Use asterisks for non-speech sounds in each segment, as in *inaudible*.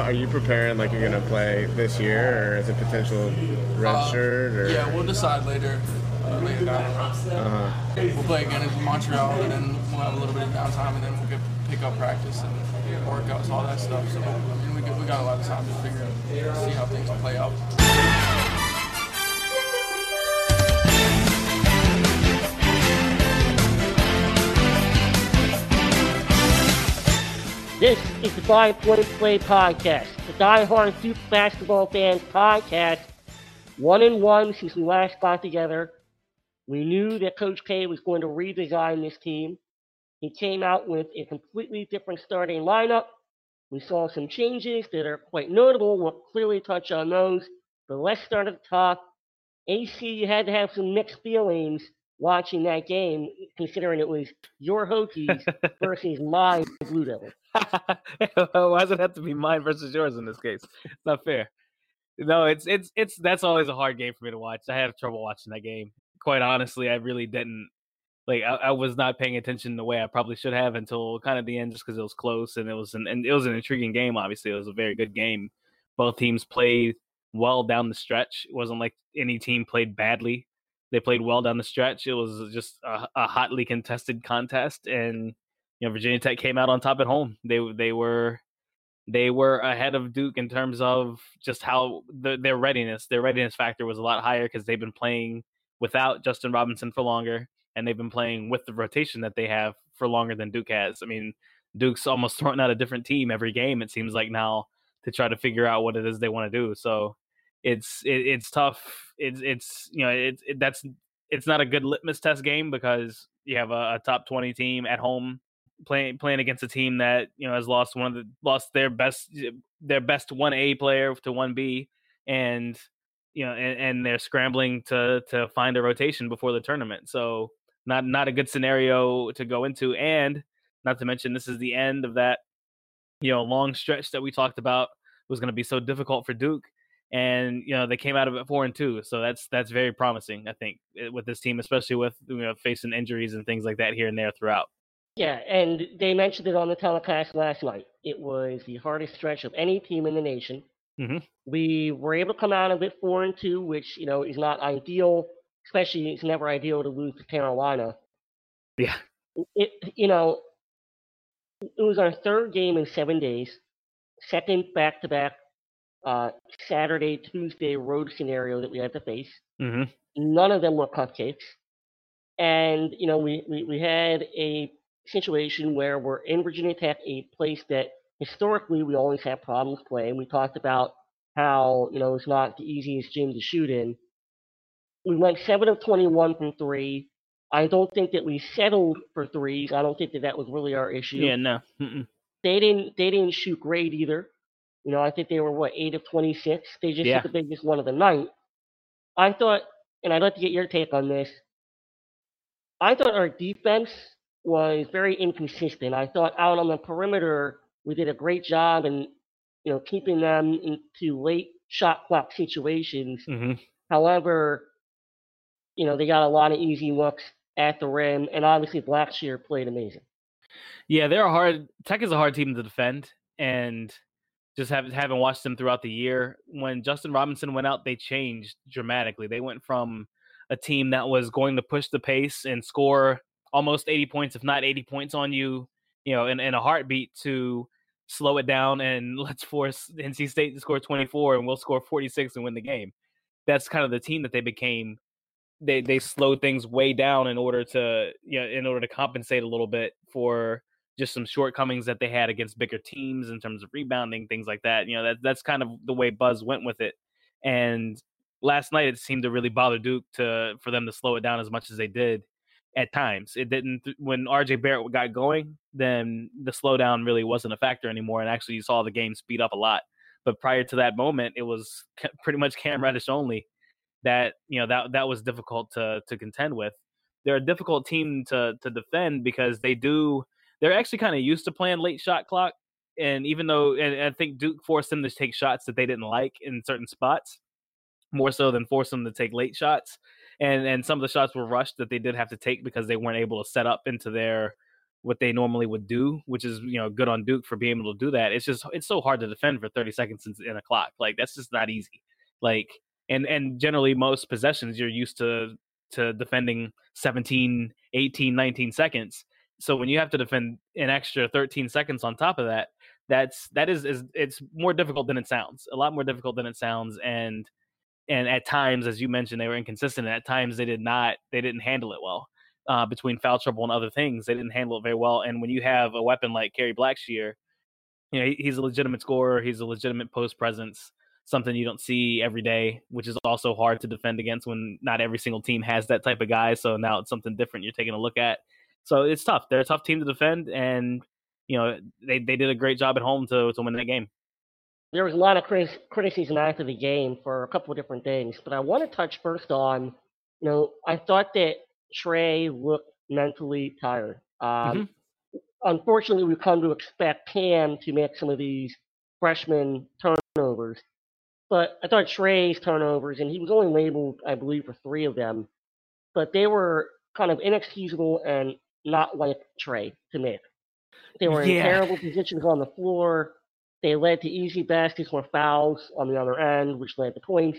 Are you preparing like you're gonna play this year, or is it potential red Uh, shirt? Or Yeah, we'll decide later. Uh, later down the road. uh-huh. We'll play again in Montreal, and then we'll have a little bit of downtime, and then we'll get pick up practice and workouts, all that stuff. So I mean, we got, we got a lot of time to figure out, see how things play out. This is the Five Point Play Podcast, the die-hard Duke basketball fans podcast. One and one since we last got together. We knew that Coach K was going to redesign this team. He came out with a completely different starting lineup. We saw some changes that are quite notable. We'll clearly touch on those. But let's start at the top. AC, you had to have some mixed feelings watching that game, considering it was your Hokies versus my Blue Devils. *laughs* Why does it have to be mine versus yours in this case? It's not fair. No, it's it's it's that's always a hard game for me to watch. I had trouble watching that game. Quite honestly, I really didn't like. I, I was not paying attention the way I probably should have until kind of the end, just because it was close and it was an and it was an intriguing game. Obviously, it was a very good game. Both teams played well down the stretch. It wasn't like any team played badly. They played well down the stretch. It was just a, a hotly contested contest, and you know Virginia Tech came out on top at home. They they were they were ahead of Duke in terms of just how the, their readiness, their readiness factor was a lot higher because they've been playing without Justin Robinson for longer, and they've been playing with the rotation that they have for longer than Duke has. I mean, Duke's almost *laughs* throwing out a different team every game. It seems like now to try to figure out what it is they want to do. So it's it, it's tough. It's it's you know it's it, that's it's not a good litmus test game because you have a, a top twenty team at home playing playing against a team that you know has lost one of the lost their best their best one A player to one B, and you know and, and they're scrambling to to find a rotation before the tournament. So not not a good scenario to go into, and not to mention this is the end of that you know long stretch that we talked about was going to be so difficult for Duke. And you know they came out of it four and two, so that's that's very promising. I think eh, with this team, especially with you know facing injuries and things like that here and there throughout. Yeah, and they mentioned it on the telecast last night. It was the hardest stretch of any team in the nation. Mhm. We were able to come out of it four and two, which you know is not ideal. Especially, it's never ideal to lose to Carolina. Yeah. It, you know, it was our third game in seven days, second back-to-back uh, Saturday, Tuesday road scenario that we had to face. Mm-hmm. None of them were cupcakes. And, you know, we, we, we had a situation where we're in Virginia Tech, a place that historically we always have problems playing. We talked about how, you know, it's not the easiest gym to shoot in. We went 7 of 21 from three. I don't think that we settled for threes. I don't think that that was really our issue. Yeah, no. Mm-mm. They didn't they didn't shoot great either. You know, I think they were what eight of twenty six. They just Yeah. hit the biggest one of the night. I thought, and I'd like to get your take on this. I thought our defense was very inconsistent. I thought out on the perimeter we did a great job in, you know, keeping them into late shot clock situations. Mm-hmm. However, you know, they got a lot of easy looks at the rim, and obviously Blackshear played amazing. Yeah, they're a hard. Tech is a hard team to defend, and just have, haven't watched them throughout the year, when Justin Robinson went out, they changed dramatically. They went from a team that was going to push the pace and score almost 80 points, if not 80 points on you, you know, in, in a heartbeat, to slow it down and *laughs* let's force NC State to score 24 and we'll score 46 and win the game. That's kind of the team that they became. They they slowed things way down in order to you know, in order to compensate a little bit for just some shortcomings that they had against bigger teams in terms of rebounding, things like that. You know, that that's kind of the way Buzz went with it. And last night it seemed to really bother Duke to for them to slow it down as much as they did at times. It didn't when RJ Barrett got going, then the slowdown really wasn't a factor anymore and actually you saw the game speed up a lot. But prior to that moment, it was *laughs* pretty much Cam Reddish only that, you know, that that was difficult to to contend with. They're a difficult team to to defend because they do they're actually kind of used to playing late shot clock. And even though, and I think Duke forced them to take shots that they didn't like in certain spots, more so than force them to take late shots. And and some of the shots were rushed that they did have to take because they weren't able to set up into their what they normally would do, which is you know good on Duke for being able to do that. It's just it's so hard to defend for 30 seconds in a clock. Like that's just not easy. Like and and generally most possessions you're used to to defending 17, 18, 19 seconds. So when you have to defend an extra 13 seconds on top of that, that's that is, is it's more difficult than it sounds. A lot more difficult than it sounds and and at times as you mentioned they were inconsistent and at times they did not they didn't handle it well uh, between foul trouble and other things. They didn't handle it very well. And when you have a weapon like Kerry Blackshear, you know, he's a legitimate scorer. He's a legitimate post presence, something you don't see every day, which is also hard to defend against when not every single team has that type of guy. So now it's something different you're taking a look at. So it's tough. They're a tough team to defend, and you know they, they did a great job at home to to win that game. There was a lot of criticism after the game for a couple of different things, but I want to touch first on, you know, I thought that Trey looked mentally tired. Um, mm-hmm. Unfortunately, we've come to expect Cam to make some of these freshman turnovers. But I thought Trey's turnovers, and he was only labeled, I believe, for three of them, but they were kind of inexcusable and not like Trey to make. They were in terrible positions on the floor. They led to easy baskets or fouls on the other end, which led to points.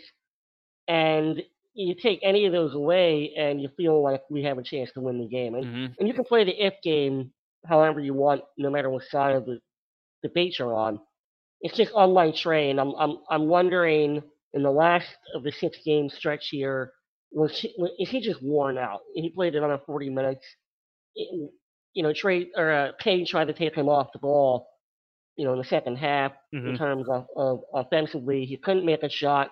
And you take any of those away and you feel like we have a chance to win the game. And, mm-hmm. and you can play the if game however you want, no matter what side of the debate you're on. It's just unlike Trey, and I'm I'm I'm wondering in the last of the six game stretch here, was he, is he just worn out? He played another 40 minutes. You know, Trey or uh, Payne tried to take him off the ball. You know, in the second half, mm-hmm. in terms of, of offensively, he couldn't make a shot.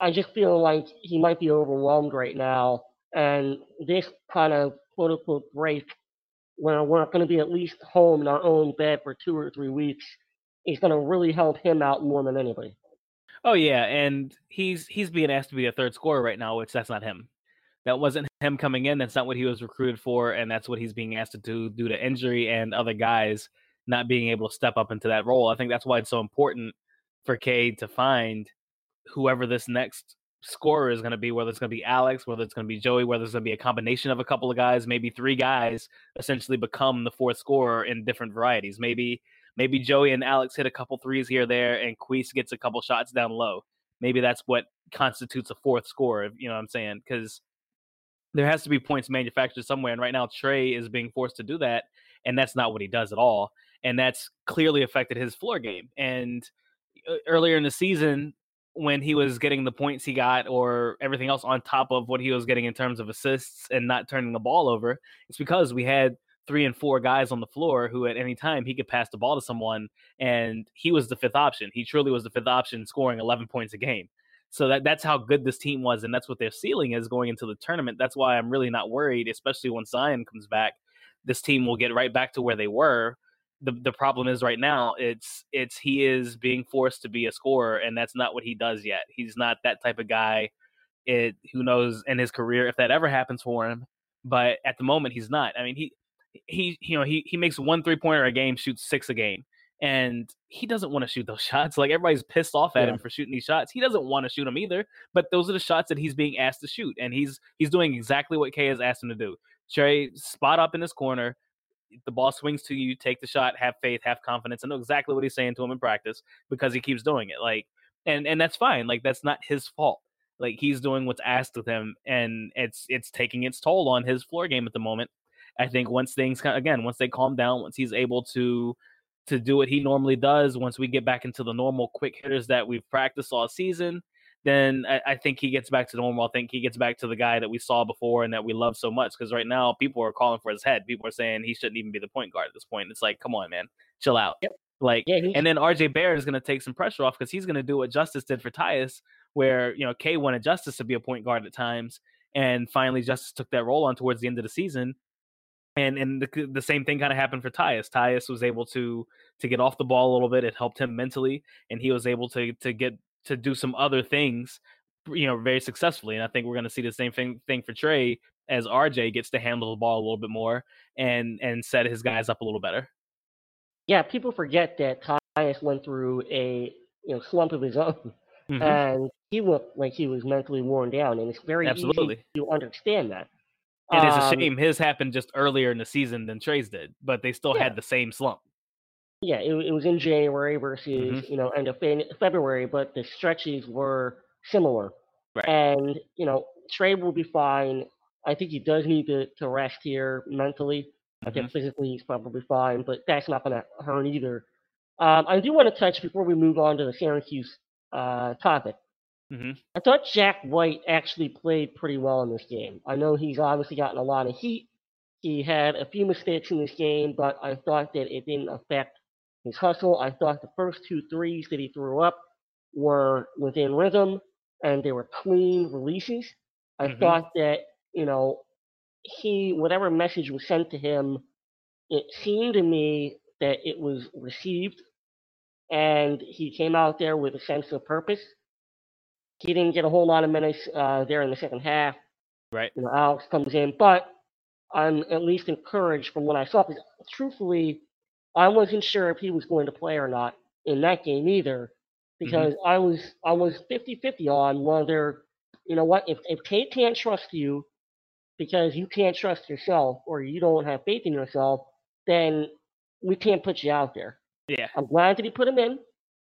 I just feel like he might be overwhelmed right now, and this kind of quote unquote break, where we're going to be at least home in our own bed for two or three weeks, is going to really help him out more than anybody. Oh yeah, and he's he's being asked to be a third scorer right now, which that's not him. That wasn't him coming in. That's not what he was recruited for, and that's what he's being asked to do due to injury and other guys not being able to step up into that role. I think that's why it's so important for Cade to find whoever this next scorer is going to be, whether it's going to be Alex, whether it's going to be Joey, whether it's going to be a combination of a couple of guys, maybe three guys essentially become the fourth scorer in different varieties. Maybe maybe Joey and Alex hit a couple threes here there, and Queese gets a couple shots down low. Maybe that's what constitutes a fourth scorer. You know what I'm saying? Because there has to be points manufactured somewhere, and right now Trey is being forced to do that, and that's not what he does at all, and that's clearly affected his floor game. And uh, earlier in the season, when he was getting the points he got or everything else on top of what he was getting in terms of assists and not turning the ball over, it's because we had three and four guys on the floor who at any time he could pass the ball to someone and he was the fifth option. He truly was the fifth option scoring 11 points a game. So that that's how good this team was and that's what their ceiling is going into the tournament. That's why I'm really not worried especially when Zion comes back. This team will get right back to where they were the the problem is right now it's it's he is being forced to be a scorer and that's not what he does yet. He's not that type of guy. It who knows in his career if that ever happens for him, but at the moment he's not. I mean he he you know he he makes one three pointer a game, shoots six a game. And he doesn't want to shoot those *laughs* shots. Like everybody's pissed off at yeah. him for shooting these shots. He doesn't want to shoot them either. But those are the shots that he's being asked to shoot, and he's he's doing exactly what Kay has asked him to do. Trey spot up in this corner, the ball swings to you, take the shot, have faith, have confidence. I know exactly what he's saying to him in practice because he keeps doing it. Like, and and that's fine. Like that's not his fault. Like he's doing what's asked of him, and it's it's taking its toll on his floor game at the moment. I think once things again, once they calm down, once he's able to to do what he normally does, once we get back into the normal quick hitters that we've practiced all season, then I, I, think he gets back to normal. I think he gets back to the guy that we saw before and that we love so much. Because right now, people are calling for his head. People are saying he shouldn't even be the point guard at this point. It's like, come on, man, chill out. Yep. Like, yeah, and then RJ Barrett is going to take some pressure off because he's going to do what Justice did for Tyus, where you know K wanted Justice to be a point guard at times, and finally Justice took that role on towards the end of the season. And and the, the same thing kind of happened for Tyus. Tyus was able to to get off the ball a little bit. It helped him mentally, and he was able to to get to do some other things, you know, very successfully. And I think we're going to see the same thing thing for Trey as RJ gets to handle the ball a little bit more and and set his guys up a little better. Yeah, people forget that Tyus went through a you know slump of his own, mm-hmm. and he looked like he was mentally worn down, and it's very Absolutely. easy to understand that. And it's a Um, shame his happened just earlier in the season than Trey's did, but they still Yeah. had the same slump. Yeah, it, it was in January versus Mhm. you know end of February, but the stretches were similar. Right. And you know Trey will be fine. I think he does need to, to rest here mentally. I think Mhm. physically he's probably fine, but that's not going to hurt either. Um, I do want to touch before we move on to the Syracuse uh, topic. Mhm. I thought Jack White actually played pretty well in this game. I know he's obviously gotten a lot of heat. He had a few mistakes in this game, but I thought that it didn't affect his hustle. I thought the first two threes that he threw up were within rhythm and they were clean releases. I Mhm. thought that, you know, he, whatever message was sent to him, it seemed to me that it was received and he came out there with a sense of purpose. He didn't get a whole lot of minutes uh, there in the second half. Right. You know, Alex comes in, but I'm at least encouraged from what I saw. Because truthfully, I wasn't sure if he was going to play or not in that game either, because I was I was 50-50 on whether you know what if if Tate can't trust you because you can't trust yourself or you don't have faith in yourself, then we can't put you out there. Yeah. I'm glad that he put him in,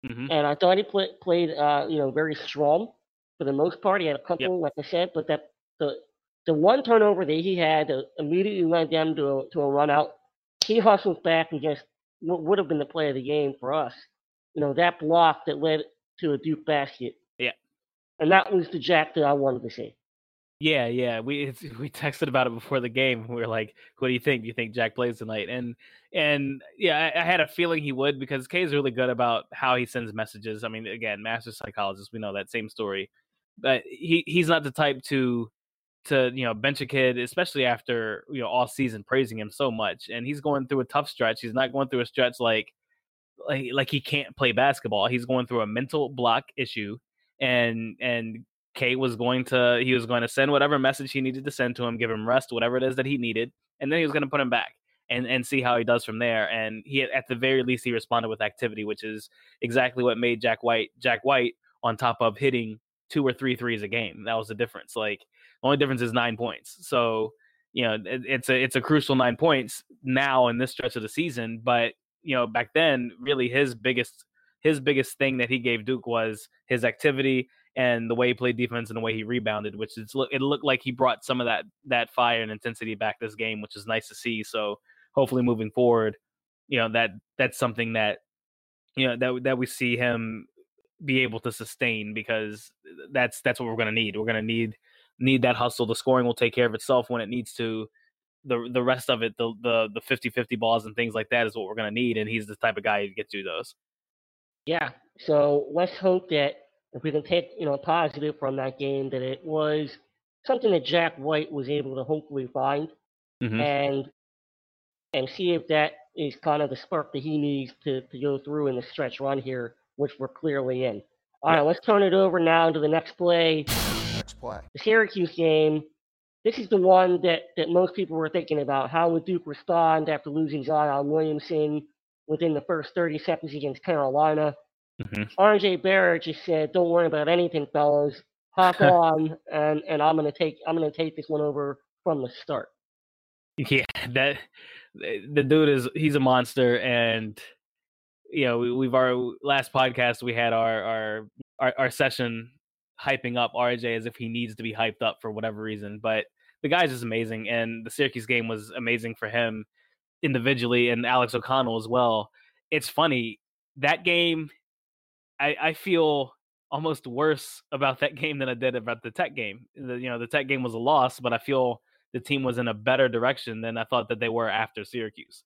hmm and I thought he play, played uh, you know very strong for the most part. He had a couple, like I said, but that the the one turnover that he had immediately led them to a, to a run out. He hustles back and just what would have been the play of the game for us. You know that block that led to a Duke basket. Yeah. and that was the Jack that I wanted to see. Yeah, yeah. We it's, *laughs* we texted about it before the game. We were like, "What do you think? Do you think Jack plays tonight?" And and yeah, I, I had a feeling he would because Kay is really good about how he sends messages. I mean, again, master psychologist, we know that same story, but he he's not the type to to you know bench a kid, especially after you know all season praising him so much. And he's going through a tough stretch. He's not going through a stretch like like like he can't play basketball. He's going through a mental block issue, and and Kate was going to he was going to send whatever message he needed to send to him, give him rest, whatever it is that he needed, and then he was going to put him back and and see how he does from there. And he at the very least he responded with activity, which is exactly what made Jack White Jack White on top of hitting two or three threes a game. That was the difference. Like the only difference is nine points. So you know it, it's a it's a crucial nine points now in this stretch of the season. But you know back then, really his biggest his biggest thing that he gave Duke was his activity and the way he played defense and the way he rebounded, which is look it looked like he brought some of that that fire and intensity back this game, which is nice to see. So hopefully moving forward, you know that that's something that you know that that we see him be able to sustain because that's that's what we're going to need. We're going to need need that hustle. The scoring will take care of itself when it needs to. The the rest of it, the the the 50-50 balls and things like that is what we're going to need and he's the type of guy who gets you those. Yeah. So let's hope that if we can take you know a positive from that game, that it was something that Jack White was able to hopefully find Mhm. and and see if that is kind of the spark that he needs to, to go through in the stretch run here, which we're clearly in. All right, let's turn it over now to the next play, Next play. the Syracuse game. This is the one that, that most people were thinking about. How would Duke respond after losing Zion Williamson within the first 30 seconds against Carolina? Mhm. RJ Barrett just said, "Don't worry about anything, fellas. Hop *laughs* on, and and I'm gonna take I'm gonna take this one over from the start." Yeah, that the dude is he's a monster, and you know we, we've our last podcast we had our, our our our session hyping up RJ as if he needs to be hyped up for whatever reason, but the guy's just amazing, and the Syracuse game was amazing for him individually, and Alex O'Connell as well. It's funny that game. I I feel almost worse about that game than I did about the Tech game. The, you know, the Tech game was a loss, but I feel the team was in a better direction than I thought that they were after Syracuse.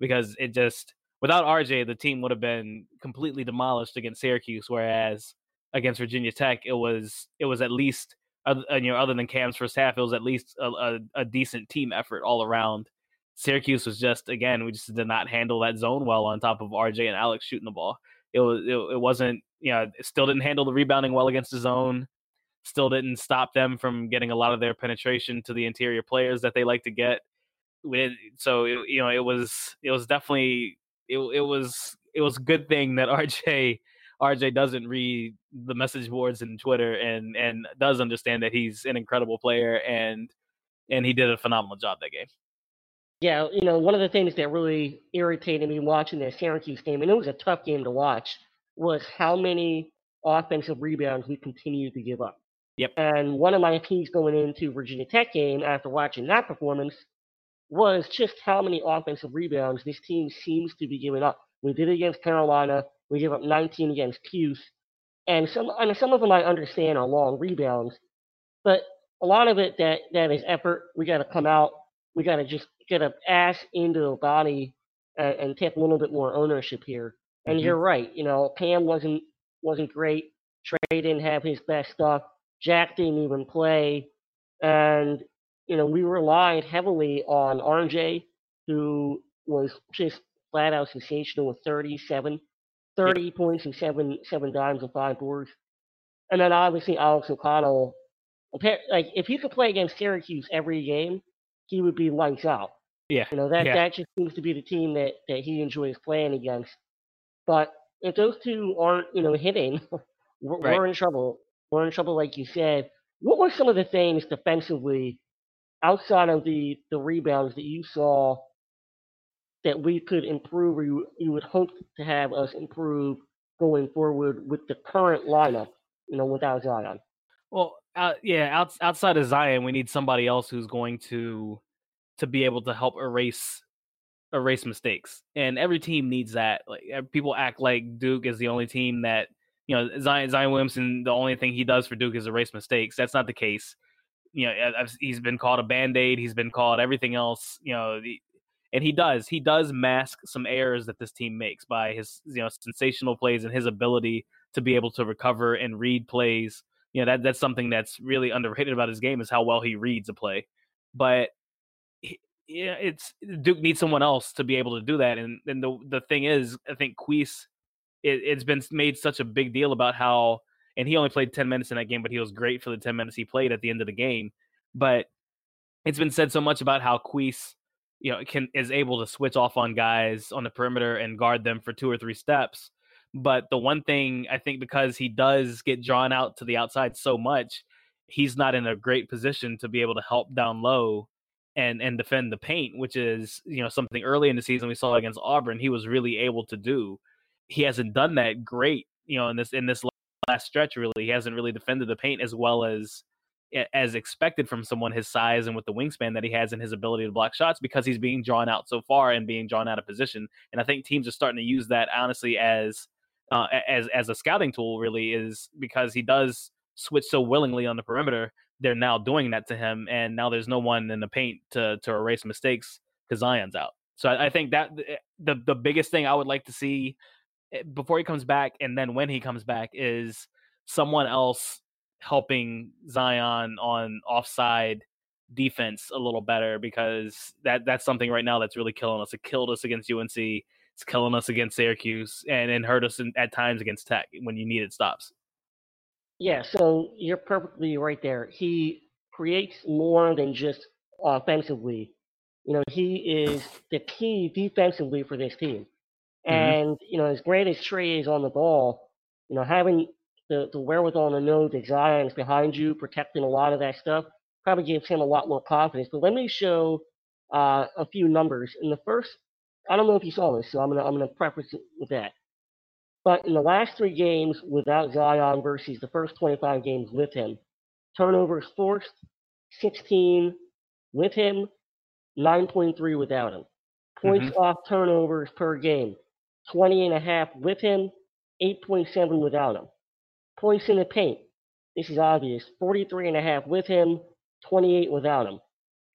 Because it just without RJ, the team would have been completely demolished against Syracuse, whereas against Virginia Tech, it was it was at least uh, you know other than Cam's first half, it was at least a, a, a decent team effort all around. Syracuse was just again, we just did not handle that zone well on top of RJ and Alex shooting the ball. It was it, it wasn't you know still didn't handle the rebounding well against the zone still didn't stop them from getting a lot of their penetration to the interior players that they like to get. So you know, it was it was definitely it, it was it was a good thing that *laughs* RJ RJ doesn't read the message boards and Twitter and and does understand that he's an incredible player and and he did a phenomenal job that game. Yeah, you know, one of the things that really irritated me watching the Syracuse game, and it was a tough game to watch, was how many offensive rebounds we continued to give up. Yep. And one of my keys going into Virginia Tech game after watching that performance was just how many offensive rebounds this team seems to be giving up. We did it against Carolina. We gave up 19 against Cuse, and some and some of them I understand are long rebounds, but a lot of it that that is effort. We got to come out. We got to just get a ass into the body and, and, take a little bit more ownership here. And mm-hmm. you're right. You know, Cam wasn't wasn't great. Trey didn't have his best stuff. Jack didn't even play, and you know we relied heavily on RJ, who was just flat out sensational with 37, 30 yeah. points and seven seven dimes and five boards. And then obviously Alex O'Connell. Like if he could play against Syracuse every game, he would be lights out. Yeah. You know that yeah. that just seems to be the team that that he enjoys playing against. But if those two aren't you know hitting, *laughs* we're, right. we're in trouble. We're in trouble, like you said. What were some of the things defensively outside of the the rebounds that you saw that we could improve or you, you would hope to have us improve going forward with the current lineup, you know, without Zion? Well, uh, yeah, out, outside of Zion, we need somebody else who's going to to be able to help erase erase mistakes. And every team needs that. Like people act like Duke is the only team that you know Zion Zion Williamson. The only thing he does for Duke is erase mistakes. That's not the case. You know, he's been called a band aid. He's been called everything else. You know, the, and he does he does mask some errors that this team makes by his you know sensational plays and his ability to be able to recover and read plays you know that that's something that's really underrated about his game is how well he reads a play but yeah it's duke needs someone else to be able to do that and and the the thing is i think Queese it, it's been made such a big deal about how and he only played 10 minutes in that game but he was great for the 10 minutes he played at the end of the game but it's been said so much about how Queese you know can is able to switch off on guys on the perimeter and guard them for two or three steps but the one thing i think because he does get drawn out to the outside so much he's not in a great position to be able to help down low and and defend the paint which is you know something early in the season we saw against auburn he was really able to do. He hasn't done that great you know in this in this last stretch really he hasn't really defended the paint as well as as expected from someone his size and with the wingspan that he has and his ability to block shots because he's being drawn out so far and being drawn out of position. And I think teams are starting to use that honestly as uh, as as a scouting tool. Really, is because he does switch so willingly on the perimeter. They're now doing that to him, and now there's no one in the paint to to erase mistakes because Zion's out. So I, I think that eh, the the biggest thing I would like to see Eh, before he comes back, and then when he comes back, is someone else helping Zion on offside defense a little better because that that's something right now that's really killing us. It killed us against UNC. It's killing us against Syracuse and, and hurt us in, at times against Tech when you needed stops. Yeah, so you're perfectly right there. He creates more than just offensively. You know, he is the key defensively for this team. Mm-hmm. And, you know, as great as Trey is on the ball, you know, having the, the wherewithal to know that Zion's behind you, protecting a lot of that stuff, probably gives him a lot more confidence. But let me show uh, a few numbers. In the first, I don't know if you saw this, so I'm gonna I'm gonna preface it with that. But in the last three games without Zion versus the first 25 games with him, turnovers forced 16 with him, 9.3 without him. Points mm-hmm. off turnovers per game, 20 and a half with him, 8.7 without him. Points in the paint. This is obvious. 43 and a half with him, 28 without him.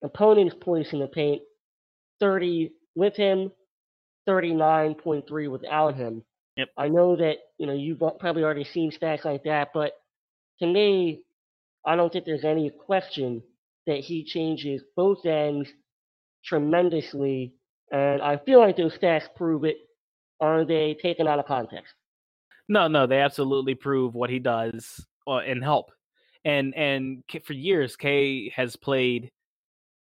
Opponent's points in the paint. 30 with him, 39.3 without him. Yep. I know that you know you've probably already seen stats like that, but to me, I don't think there's any question that he changes both ends tremendously, and I feel like those stats prove it. Are they taken out of context? No, no, they absolutely prove what he does uh, and help. And and for years, K has played,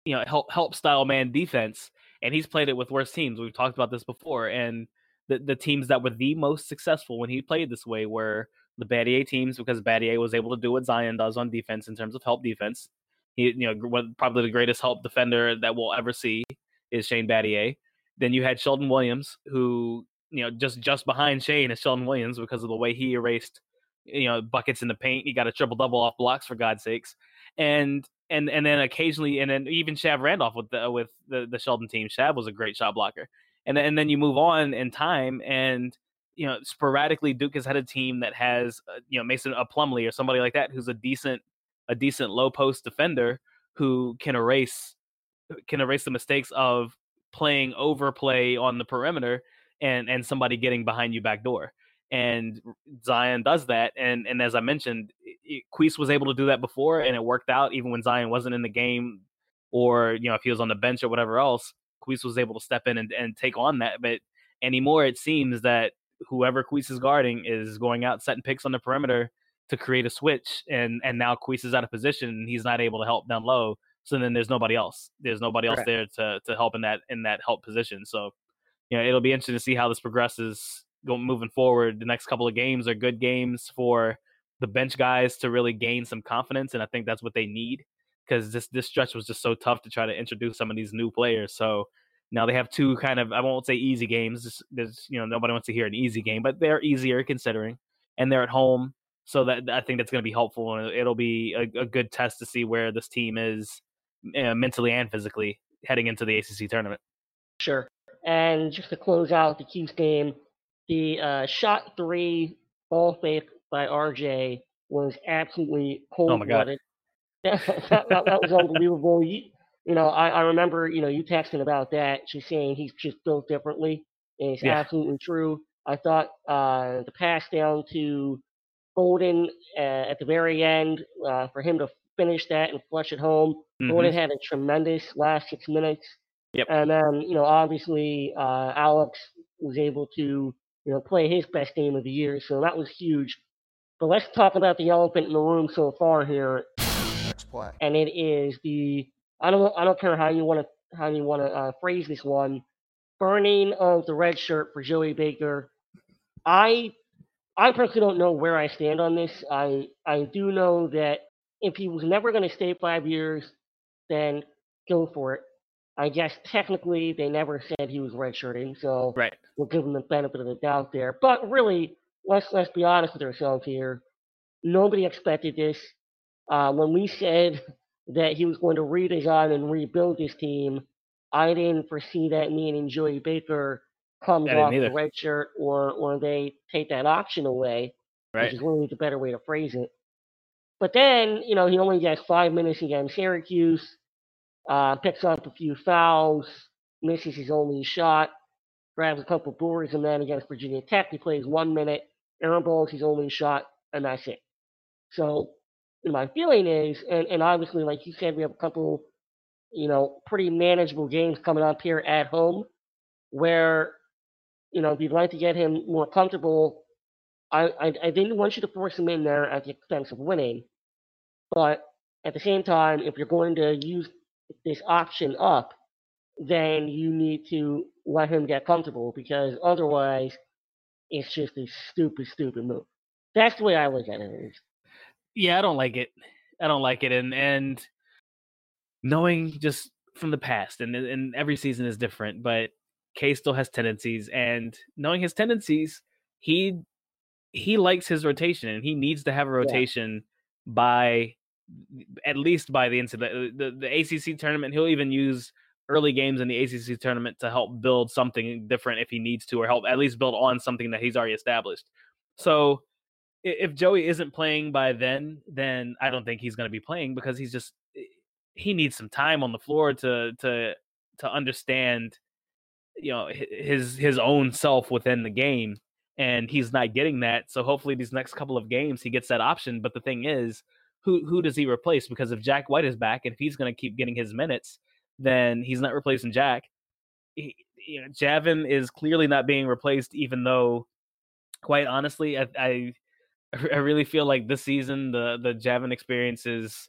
you know, help help style man defense, and he's played it with worse teams. We've talked about this before, and the the teams that were the most successful when he played this way were the Battier teams because Battier was able to do what Zion does on defense in terms of help defense. He, you know, probably the greatest help defender that we'll ever see is Shane Battier. Then you had Sheldon Williams, who you know just just behind Shane is Sheldon Williams because of the way he erased you know buckets in the paint. He got a triple double off blocks for God's sakes, and and and then occasionally, and then even Shav Randolph with the with the, the Sheldon team. Shav was a great shot blocker, and and then you move on in time and you know, sporadically Duke has had a team that has, uh, you know, Mason a Plumlee or somebody like that who's a decent, a decent low post defender who can erase, can erase the mistakes of playing overplay on the perimeter and and somebody getting behind you back door. And Zion does that, and and as I mentioned, Queese was able to do that before, and it worked out even when Zion wasn't in the game, or you know if he was on the bench or whatever else. Queese was able to step in and, and take on that, but anymore it seems that whoever Queese is guarding is going out setting picks on the perimeter to create a switch, and and now Queese is out of position and he's not able to help down low. So then there's nobody else. There's nobody else right. there to to help in that in that help position. So you know it'll be interesting to see how this progresses going moving forward. The next couple of games are good games for the bench guys to really gain some confidence, and I think that's what they need because this this stretch was just so tough to try to introduce some of these new players. So now they have two kind of I won't say easy games. There's you know nobody wants to hear an easy game, but they're easier considering, and they're at home, so that I think that's going to be helpful, and it'll be a, a, good test to see where this team is uh, mentally and physically heading into the ACC tournament. Sure. And just to close out the Cuse game, the uh, shot three ball fake by RJ was absolutely cold blooded. Oh *laughs* that, that, that, was unbelievable. You, you know, I, I remember, you know, you texting about that, just saying he's just built differently. And it's yeah. absolutely true. I thought uh, the pass down to Bolden uh, at the very end uh, for him to finish that and flush it home. Mm-hmm. Bolden had a tremendous last six minutes. Yep. And then, you know, obviously uh, Alex was able to, you know, play his best game of the year. So that was huge. But let's talk about the elephant in the room so far here. Next play. And it is the I don't I don't care how you want to how you want to uh, phrase this one. Burning of the red shirt for Joey Baker. I I personally don't know where I stand on this. I I do know that if he was never going to stay five years, then go for it. I guess technically they never said he was redshirting, so right. we'll give him the benefit of the doubt there. But really, let's let's be honest with ourselves here. Nobody expected this. Uh, when we said that he was going to redesign and rebuild his team. I didn't foresee that meaning Joey Baker comes off the red shirt or or they take that option away, right. which is really the better way to phrase it. But then, you know, he only gets five minutes against Syracuse, uh, picks up a few fouls, misses his only shot, grabs a couple boards, and then against Virginia Tech, he plays one minute, airballs his only shot, and that's it. So my feeling is, and, and obviously, like you said, we have a couple, you know, pretty manageable games coming up here at home where, you know, if you'd like to get him more comfortable, I, I, I didn't want you to force him in there at the expense of winning. But at the same time, if you're going to use this option up, then you need to let him get comfortable because otherwise it's just a stupid, stupid move. That's the way I look at it yeah, I don't like it. I don't like it, and and knowing just from the past, and and every season is different, but K still has tendencies, and knowing his tendencies, he he likes his rotation, and he needs to have a rotation yeah. by at least by the end of uh, the, the the ACC tournament. He'll even use early games in the ACC tournament to help build something different if he needs to, or help at least build on something that he's already established. So if Joey isn't playing by then, then I don't think he's going to be playing because he's just he needs some time on the floor to to to understand you know his his own self within the game and he's not getting that so hopefully these next couple of games he gets that option but the thing is who who does he replace because if Jack White is back and if he's going to keep getting his minutes then he's not replacing Jack he, you know, Javin is clearly not being replaced even though quite honestly I, I I really feel like this season the the Javin experience is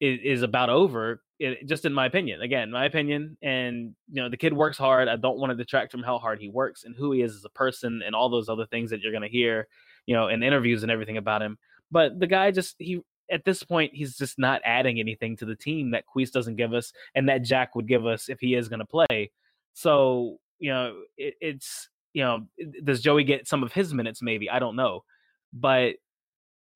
is, is about over. It, just in my opinion, again, my opinion. And you know, the kid works hard. I don't want to detract from how hard he works and who he is as a person and all those other things that you're gonna hear, you know, in interviews and everything about him. But the guy just he at this point, he's just not adding anything to the team that Queese doesn't give us, and that Jack would give us if he is going to play. So you know, it, it's you know, does Joey get some of his minutes? Maybe I don't know, but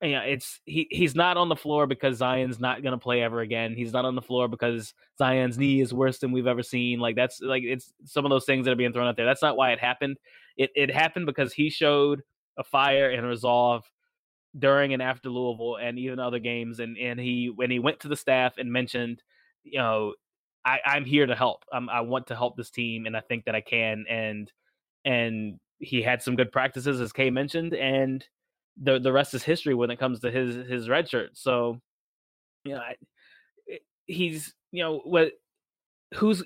you know, it's he he's not on the floor because Zion's not gonna play ever again. He's not on the floor because Zion's knee is worse than we've ever seen. Like that's like it's some of those things that are being thrown out there. That's not why it happened. It it happened because he showed a fire and resolve during and after Louisville and even other games. And and he when he went to the staff and mentioned, you know, I, I'm here to help. I'm, I want to help this team, and I think that I can. And and he had some good practices, as Kay mentioned, and the the rest is history when it comes to his his red shirt. So, you know, I, eh, he's you know what who's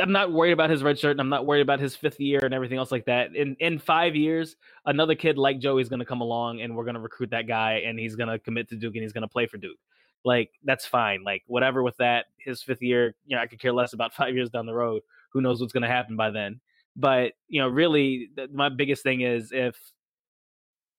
I'm not worried about his red shirt and I'm not worried about his fifth year and everything else like that. In in five years, another kid like Joey's gonna come along and we're gonna recruit that guy and he's gonna commit to Duke and he's gonna play for Duke. Like that's fine. Like whatever with that, his fifth year, you know, I could care less about *laughs* five years down the road. Who knows what's gonna happen by then? But you know, really, my biggest thing is if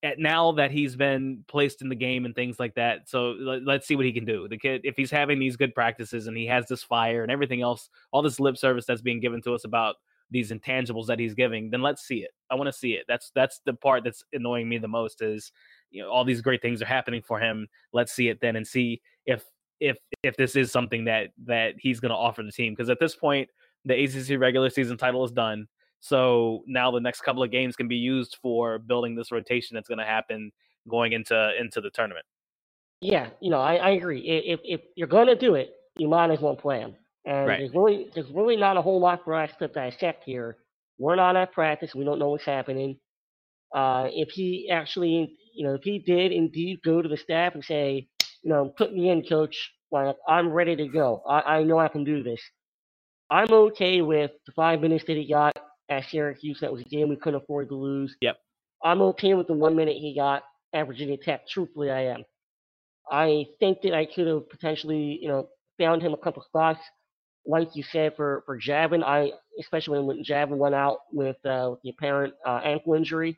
at now that he's been placed in the game and things like that. So let, us see what he can do. The kid, if he's having these good practices and he has this fire and everything else, all this lip service that's being given to us about these intangibles that he's giving, then let's see it. I want to see it. That's that's the part that's annoying me the most is you know all these great things are happening for him. Let's see it then and see if if if this is something that that he's going to offer the team because at this point the ACC regular season title is done. So now the next couple of games can be used for building this rotation that's going to happen going into into the tournament. Yeah, you know, I, I agree. If if you're going to do it, you might as well plan. And right. there's really there's really not a whole lot for us to dissect here. We're not at practice. We don't know what's happening. Uh, if he actually, you know, if he did indeed go to the staff and say, you know, put me in, coach. Like I'm ready to go. I, I know I can do this. I'm okay with the five minutes that he got at Syracuse. That was a game we couldn't afford to lose. Yep. I'm okay with the one minute he got at Virginia Tech. Truthfully, I am. I think that I could have potentially, you know, found him a couple spots, like you said, for for Javin. I especially when Javin went out with, uh, with the apparent uh, ankle injury.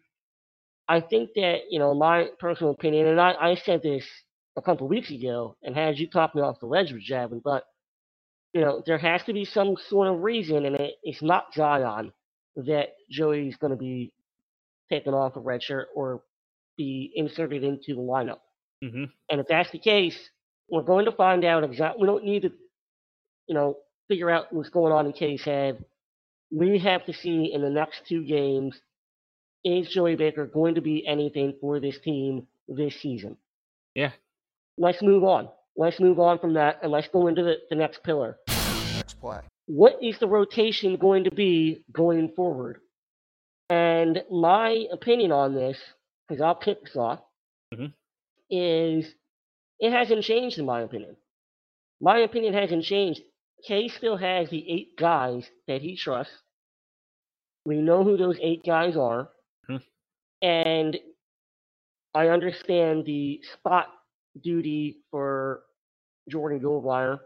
I think that you know my personal opinion, and I, I said this a couple weeks ago, and had you talk me off the ledge with Javin, but you know there has to be some sort of reason, and it, it's not Zion that Joey's going to be taken off a red shirt or be inserted into the lineup. Mm-hmm. And if that's the case, we're going to find out exactly. We don't need to, you know, figure out what's going on in Kay's head. We have to see in the next two games is Joey Baker going to be anything for this team this season? Yeah. Let's move on. Let's move on from that and let's go into the, the next pillar. Next play what is the rotation going to be going forward? And my opinion on this, because I'll kick this off, mm-hmm. is it hasn't changed in my opinion. My opinion hasn't changed. Kay still has the eight guys that he trusts. We know who those eight guys are. Mm-hmm. And I understand the spot duty for Jordan Goldwire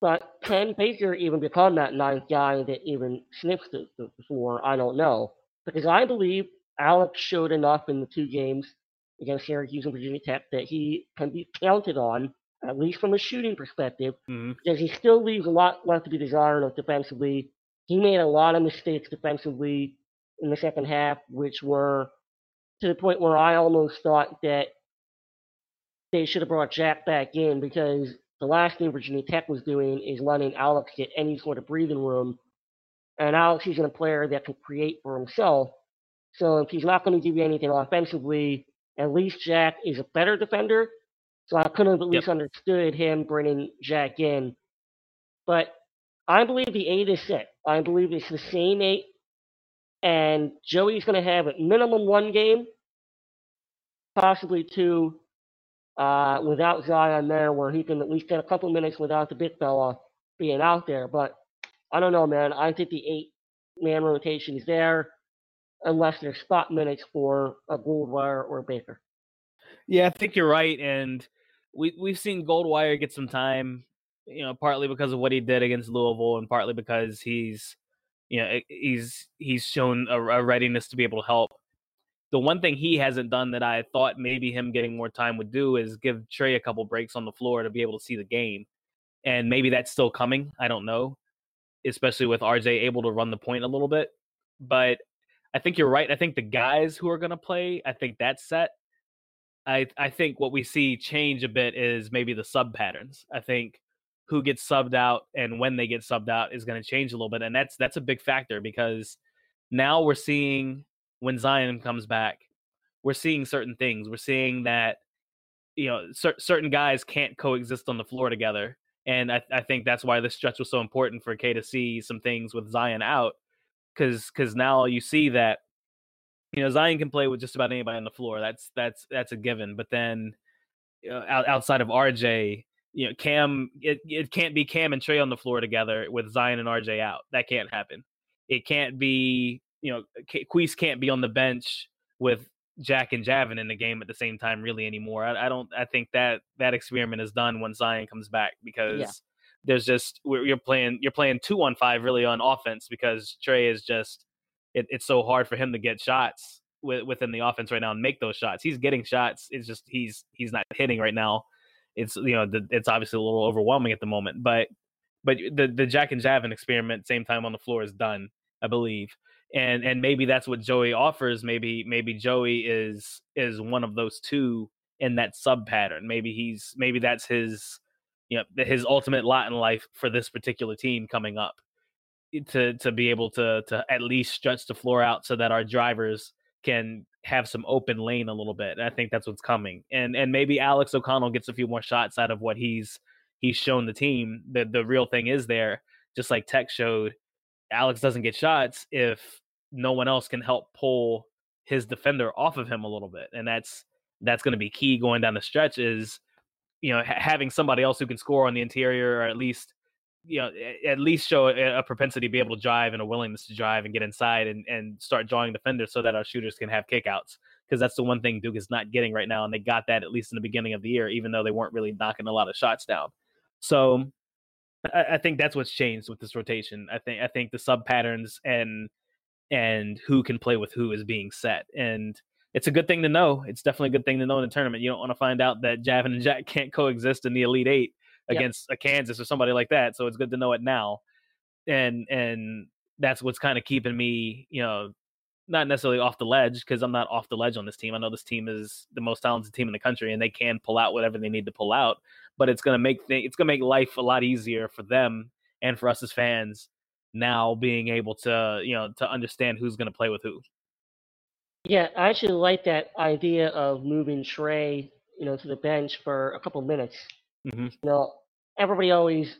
but can Baker even become that ninth guy that even sniffs the, the, floor? I don't know. Because I believe Alex showed enough in the two games against Syracuse and Virginia Tech that he can be counted on, at least from a shooting perspective, mm-hmm. because he still leaves a lot left to be desired defensively. He made a lot of mistakes defensively in the second half, which were to the point where I almost thought that they should have brought Jack back in because the last thing Virginia Tech was doing is letting Alex get any sort of breathing room. And Alex isn't a player that can create for himself. So if he's not going to give you anything offensively, at least Jack is a better defender. So I couldn't have at least yep. understood him bringing Jack in. But I believe the eight is set. I believe it's the same eight. And Joey's going to have at minimum one game, possibly two, uh, without Zion there, where he can at least get a couple minutes without the big fella being out there. But I don't know, man. I think the eight man rotation is there unless there's spot minutes for a Goldwire or a Baker. Yeah, I think you're right, and we we've seen Goldwire get some time, you know, partly because of what he did against Louisville, and partly because he's, you know, he's he's shown a, a readiness to be able to help. The one thing he hasn't done that I thought maybe him getting more time would do is give Trey a couple breaks on the floor to be able to see the game. And maybe that's still coming. I don't know, especially with RJ able to run the point a little bit. But I think you're right. I think the guys who are going to play, I think that's set. I I think what we see change a bit is maybe the sub patterns. I think who gets subbed out and when they get subbed out is going to change a little bit, and that's that's a big factor because now we're seeing when Zion comes back, we're seeing certain things. We're seeing that you know cer- certain guys can't coexist on the floor together, and I, I think that's why this stretch was so important for K to see some things with Zion out, because because now you see that you know Zion can play with just about anybody on the floor. That's that's that's a given. But then you know, outside of RJ, you know Cam, it, it can't be Cam and Tre on the floor together with Zion and RJ out. That can't happen. It can't be you know uh, Queese can't be on the bench with Jack and Javin in the game at the same time really anymore. I, I don't. I think that that experiment is done when Zion comes back because. Yeah. There's just you're playing you're playing two on five really on offense because Tre is just it, it's so hard for him to get shots with, within the offense right now and make those shots. He's getting shots. It's just he's he's not hitting right now. It's you know the, it's obviously a little overwhelming at the moment, but but the the Jack and Javin experiment, same time on the floor, is done, I believe. And and maybe that's what Joey offers. Maybe maybe Joey is is one of those two in that sub pattern. Maybe he's maybe that's his you know his ultimate lot in life for this particular team coming up eh, to to be able to to at least stretch the floor out so that our drivers can have some open lane a little bit. And I think that's what's coming. And and maybe Alex O'Connell gets a few more shots out of what he's he's shown the team. The the real thing is there, just like Tech showed, Alex doesn't get shots if no one else can help pull his defender off of him a little bit. And that's that's going to be key going down the stretch is you know ha- having somebody else who can score on the interior or at least you know at least show a, a, propensity to be able to drive and a willingness to drive and get inside and, and start drawing defenders so that our shooters can have kickouts because that's the one thing Duke is not getting right now and they got that at least in the beginning of the year even though they weren't really knocking a lot of shots down so I, I think that's what's changed with this rotation I think I think the sub patterns and and who can play with who is being set and it's a good thing to know it's definitely a good thing to know in the tournament you don't want to find out that Javin and Jack *laughs* can't coexist in the Elite Eight against yep. a Kansas or somebody like that. So it's good to know it now, and and that's what's kind of keeping me, you know, not necessarily off the ledge because I'm not off the ledge on this team. I know this team is the most talented team in the country, and they can pull out whatever they need to pull out. But it's gonna make th- it's gonna make life a lot easier for them and for us as fans now being able to you know to understand who's gonna play with who. Yeah, I actually like that idea of moving Tre, you know, to the bench for a couple minutes Mm-hmm. You know, everybody always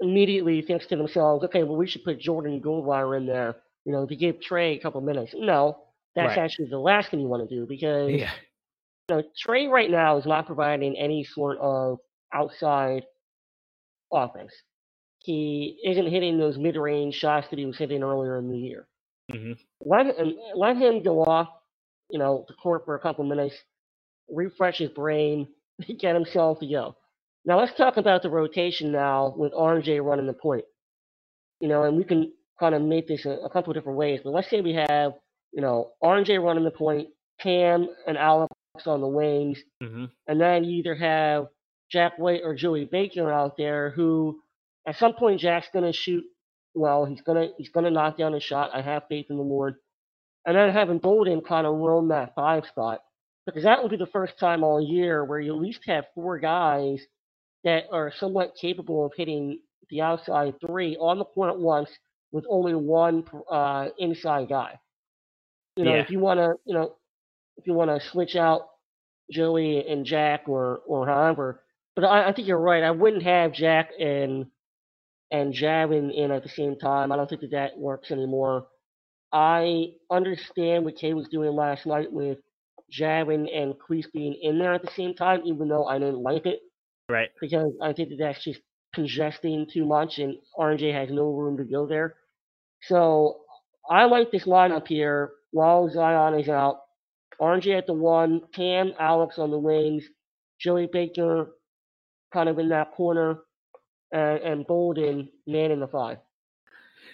immediately thinks to themselves, okay, well, we should put Jordan Goldwire in there, you know, to give Tre a couple minutes. No, that's right. actually the last thing you want to do because, yeah. you know, Tre right now is not providing any sort of outside offense. He isn't hitting those mid-range shots that he was hitting earlier in the year. Mm-hmm. Let, let him go off, you know, the court for a couple minutes, refresh his brain, *laughs* get himself to go. Now let's talk about the rotation now with RJ running the point. You know, and we can kind of make this a, a couple of different ways. But let's say we have, you know, RJ running the point, Cam and Alex on the wings, mm-hmm. and then you either have Jack White or Joey Baker out there who, at some point, Jack's gonna shoot well. He's gonna he's gonna knock down a shot. I have faith in the Lord. And then having Bolden kind of roam that five spot because that will be the first time all year where you at least have four guys that are somewhat capable of hitting the outside three on the point at once with only one uh, inside guy. You know, yeah. if you want to, you know, if you want to switch out Joey and Jack or or however, but I, I think you're right. I wouldn't have Jack and and Javin in at the same time. I don't think that that works anymore. I understand what K was doing last night with Javin and Queese being in there at the same time, even though I didn't like it. Right. Because I think that that's just congesting too much, and RJ has no room to go there. So I like this lineup here while Zion is out. RJ at the one, Cam, Alex on the wings, Joey Baker kind of in that corner, and, and Bolden man in the five.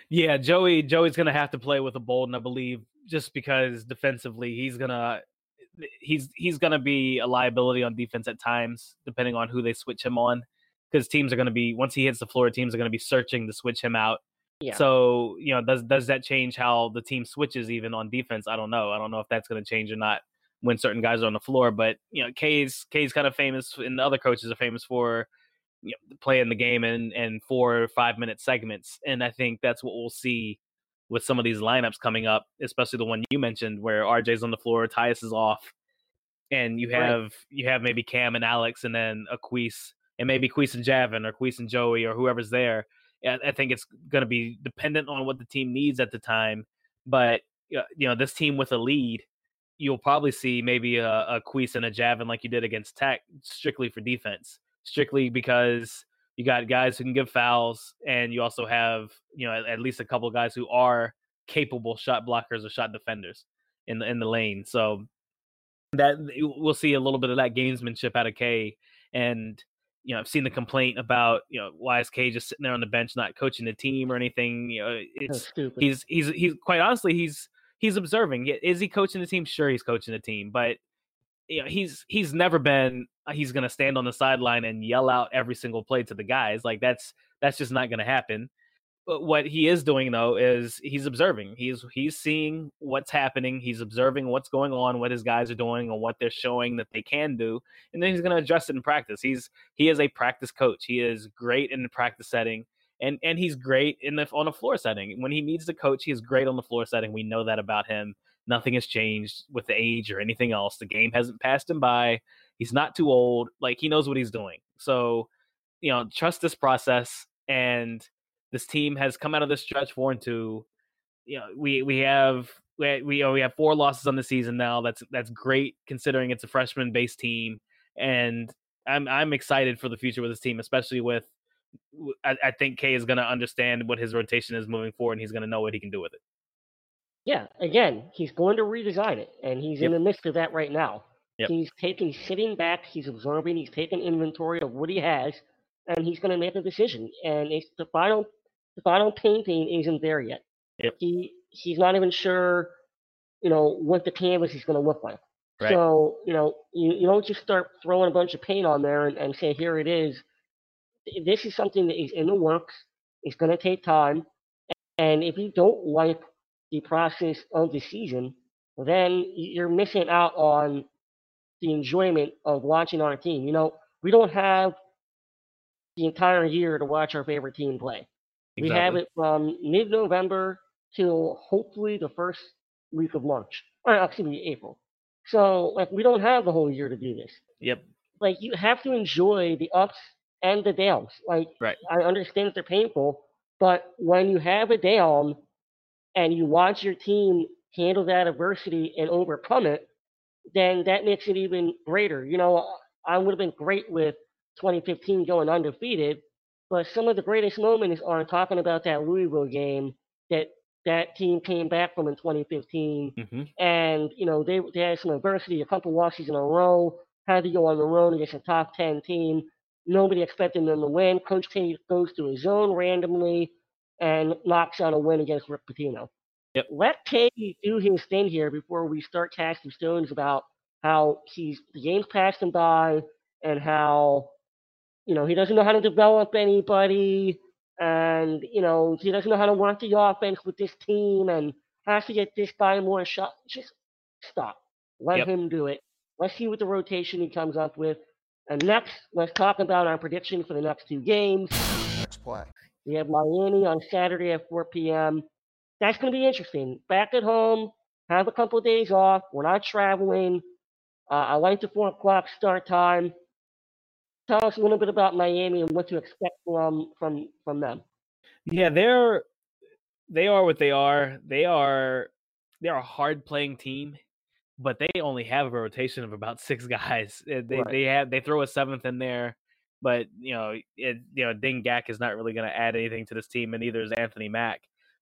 Yeah, Joey. Joey's gonna have to play with a Bolden, I believe, just because defensively he's gonna he's he's gonna be a liability on defense at times, depending on who they switch him on. Because teams are gonna be once he hits the floor, teams are gonna be searching to switch him out. Yeah. So you know, does does that change how the team switches even on defense? I don't know. I don't know if that's gonna change or not when certain guys are on the floor. But you know, K's K's kind of famous, and the other coaches are famous for you know, playing the game in in four or five minute segments, and I think that's what we'll see with some of these lineups coming up, especially the one you mentioned where RJ's on the floor, Tyus is off, and you have right. you have maybe Cam and Alex, and then a Queese, and maybe Queese and Javin, or Queese and Joey, or whoever's there. I think it's going to be dependent on what the team needs at the time. But you know, this team with a lead, you'll probably see maybe a, a Queese and a Javin like you did against Tech, strictly for defense, strictly because you got guys who can give fouls, and you also have you know at, at least a couple guys who are capable shot blockers or shot defenders in the in the lane. So that we'll see a little bit of that gamesmanship out of K. And you know, I've seen the complaint about you know why is K just sitting there on the bench not coaching the team or anything. You know, it's he's he's he's quite honestly he's he's observing. Is he coaching the team? Sure, he's coaching the team, but you know, he's he's never been uh, he's going to stand on the sideline and yell out every single play to the guys. Like that's that's just not going to happen. But what he is doing though is he's observing. He's he's seeing what's happening. He's observing what's going on, what his guys are doing, and what they're showing that they can do, and then he's going to adjust it in practice. He's he is a practice coach. He is great in the practice setting, and and he's great in the on a floor setting. When he needs to coach, he is great on the floor setting. We know that about him. Nothing has changed with the age or anything else. The game hasn't passed him by. He's not too old. Like he knows what he's doing. So, you know, trust this process. And this team has come out of this stretch four and two. You know, we we have we we, we have four losses on the season now. That's that's great considering it's a freshman based team. And I'm I'm excited for the future with this team, especially with I, I think K is going to understand what his rotation is moving forward, and he's going to know what he can do with it yeah, again, he's going to redesign it, and he's yep. in the midst of that right now. Yep. He's taking sitting back, he's absorbing, he's taking inventory of what he has, and he's going to make a decision. And it's the final, the final painting isn't there yet. Yep. He he's not even sure, you know, what the canvas is going to look like. Right. So you know, you, you don't just start throwing a bunch of paint on there and, and say here it is. This is something that is in the works. It's going to take time, and if you don't like the process of the season, then you're missing out on the enjoyment of watching our team. You know, we don't have the entire year to watch our favorite team play. Exactly. We have it from mid November till hopefully the first week of March, or excuse me, April. So, like, we don't have the whole year to do this. Yep. Like, you have to enjoy the ups and the downs. Like, right. I understand that they're painful, but when you have a down, and you watch your team handle that adversity and overcome it, then that makes it even greater. You know, I would have been great with 2015 going undefeated, but some of the greatest moments are talking about that Louisville game that that team came back from in 2015, mm-hmm. and you know they they had some adversity, a couple losses in a row, had to go on the road against a top 10 team. Nobody expected them to win. Coach K goes to his zone randomly, and knocks out a win against Rick Pitino. Yep. Let K do his thing here before we start casting stones about how he's the game's passed him by and how you know he doesn't know how to develop anybody and you know he doesn't know how to work the offense with this team and has to get this guy more shot. Just stop. Let yep. him do it. Let's see what the rotation he comes up with. And next, let's talk about our prediction for the next two games. Next play. We have Miami on Saturday at 4 p.m. That's going to be interesting. Back at home, have a couple of days off. We're not traveling. Uh, I like the 4 o'clock start time. Tell us a little bit about Miami and what to expect from from from them. Yeah, they're they are what they are. They are they're a hard playing team, but they only have a rotation of about six *laughs* guys. They right. they have they throw a seventh in there but you know, it, you know, Deng Gak is not really going to add anything to this team, and neither is Anthony Mack.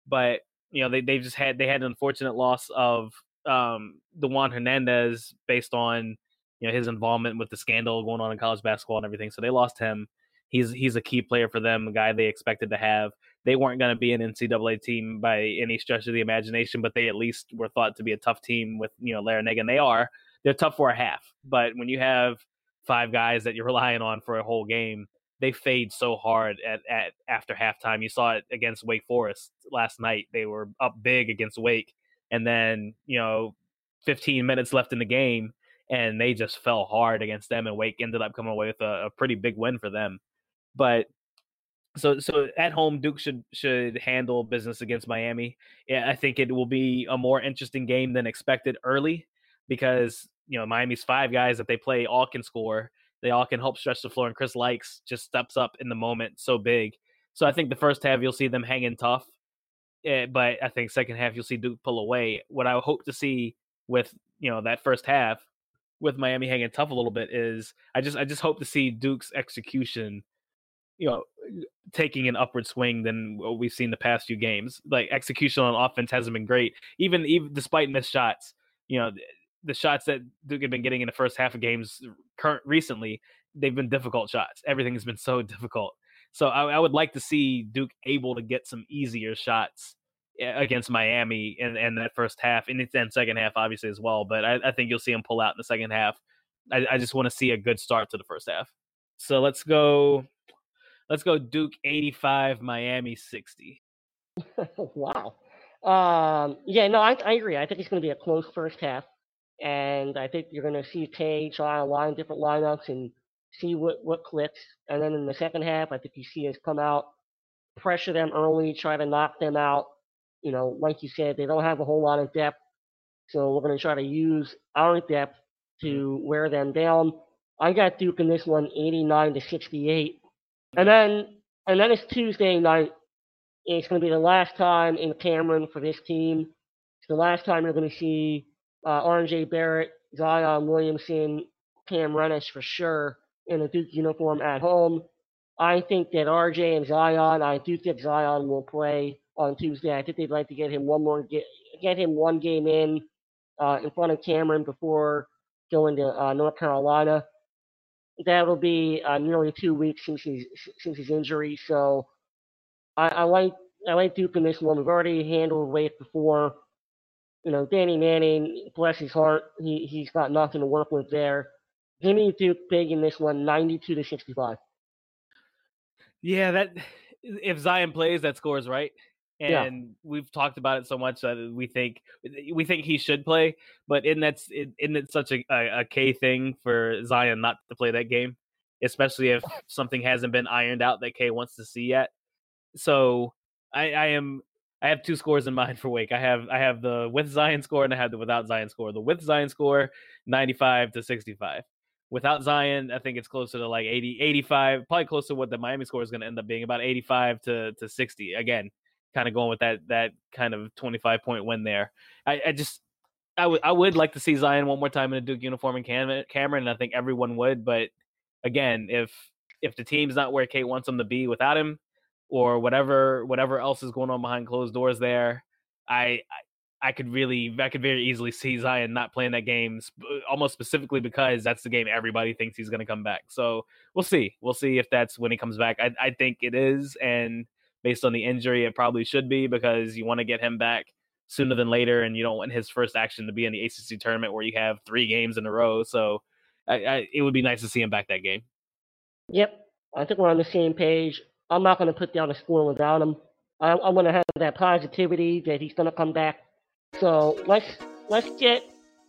But you know, they they just had they had an unfortunate loss of um Dewan Hernandez based on you know his involvement with the scandal going on in college basketball and everything. So they lost him. He's he's a key player for them, a guy they expected to have. They weren't going to be an NCAA team by any stretch of the imagination, but they at least were thought to be a tough team with you know Larrañaga. And they are. They're tough for a half, but when you have five guys that you're *laughs* relying on for a whole game, they fade so hard at, at after halftime. You saw it against Wake Forest last night. They were up big against Wake, and then you know, 15 minutes left in the game, and they just fell hard against them. And Wake ended up coming away with a, a pretty big win for them. But so so at home, Duke should should handle business against Miami. Yeah, I think it will be a more interesting game than expected early because you know Miami's five guys that they play all can score they all can help stretch the floor, and Chris Lykes just steps up in the moment so big. So I think the first half you'll see them hanging tough, eh, but I think second half you'll see Duke pull away. What I hope to see with you know that first half with Miami hanging tough a little bit is I just I just hope to see Duke's execution, you know, taking an upward swing than what we've seen the past few games. Like execution on offense hasn't been great, even even despite missed shots. You know, the shots that Duke had been getting in the first half of games current recently, they've been difficult shots. Everything's been so *laughs* difficult. So I, I would like to see Duke able to get some easier shots eh, against Miami in, in that first half and then second half obviously as well. But I, I think you'll see them pull out in the second half. I, I just want to see a good start to the first half. So let's go. Let's go Duke 85, Miami 60. *laughs* wow. Um, yeah, no, I, I agree. I think it's going to be a close first half and I think you're going to see K try a line different lineups and see what what clicks. And then in the second half, I think you see us come out, pressure them early, try to knock them out. You know, like you said, they don't have a whole lot of depth, so we're going to try to use our depth to wear them down. I got Duke in this one, 89 to 68, and then and then it's Tuesday night. It's going to be the last time in Cameron for this team. It's the last time you're going to see uh, RJ Barrett, Zion Williamson, Cam Reddish for sure in a Duke uniform at home. I think that RJ and Zion, I do think Zion will play on Tuesday. I think they'd like to get him one more get get him one game in uh, in front of Cameron before going to uh, North Carolina. That'll be uh, nearly two weeks since his since his injury. So I, I like I like Duke in this one. We've already handled Wake before you know, Danny Manning, bless his heart, he, he's got nothing to work with there. Jimmy Duke big in this one, 92 to 65. Yeah, that if Zion plays, that scores right. And Yeah. we've talked about it so much that we think we think he should play, but in that's isn't it such a, a, a K thing for Zion not to play that game, especially if *laughs* something hasn't been ironed out that K wants to see yet. So I, I am I have two scores in mind for Wake. I have I have the with Zion score and I have the without Zion score. The with Zion score, 95 to 65. Without Zion, I think it's closer to like 80, 85, probably close to what the Miami score is going to end up being, about 85 to, to 60. Again, kind of going with that that kind of 25 point win there. I, I just I would I would like to see Zion one more time in a Duke uniform in Cam- Cameron, and I think everyone would. But again, if if the team's not where Kate wants them to be without him, or whatever whatever else is going on behind closed doors there, I I, could really I could very easily see Zion not playing that game, sp- uh, almost specifically because that's the game everybody thinks he's going to come back. So we'll see. We'll see if that's when he comes back. I I think it is, and based on the injury, it probably should be because you want to get him back sooner than later, and you don't want his first action to be in the ACC tournament where you have three games in a row. So I, I, it would be nice to see him back that game. Yep, I think we're on the same page. I'm not going to put down a score without him. I, I'm going to have that positivity that he's going to come back. So let's let's get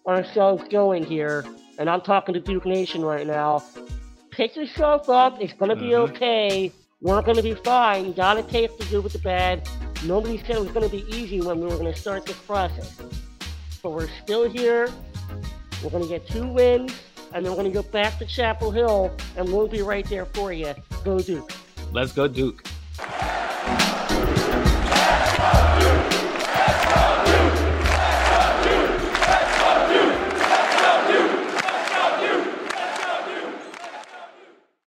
ourselves going here. And I'm talking to Duke Nation right now. Pick yourself up. It's going to be Mhm. okay. We're going to be fine. Got to take the good with the bad. Nobody said it was going to be easy when we were going to start this process. But we're still here. We're going to get two wins, and then we're going to go back to Chapel Hill, and we'll be right there for you. Go Duke. Let's go, Duke.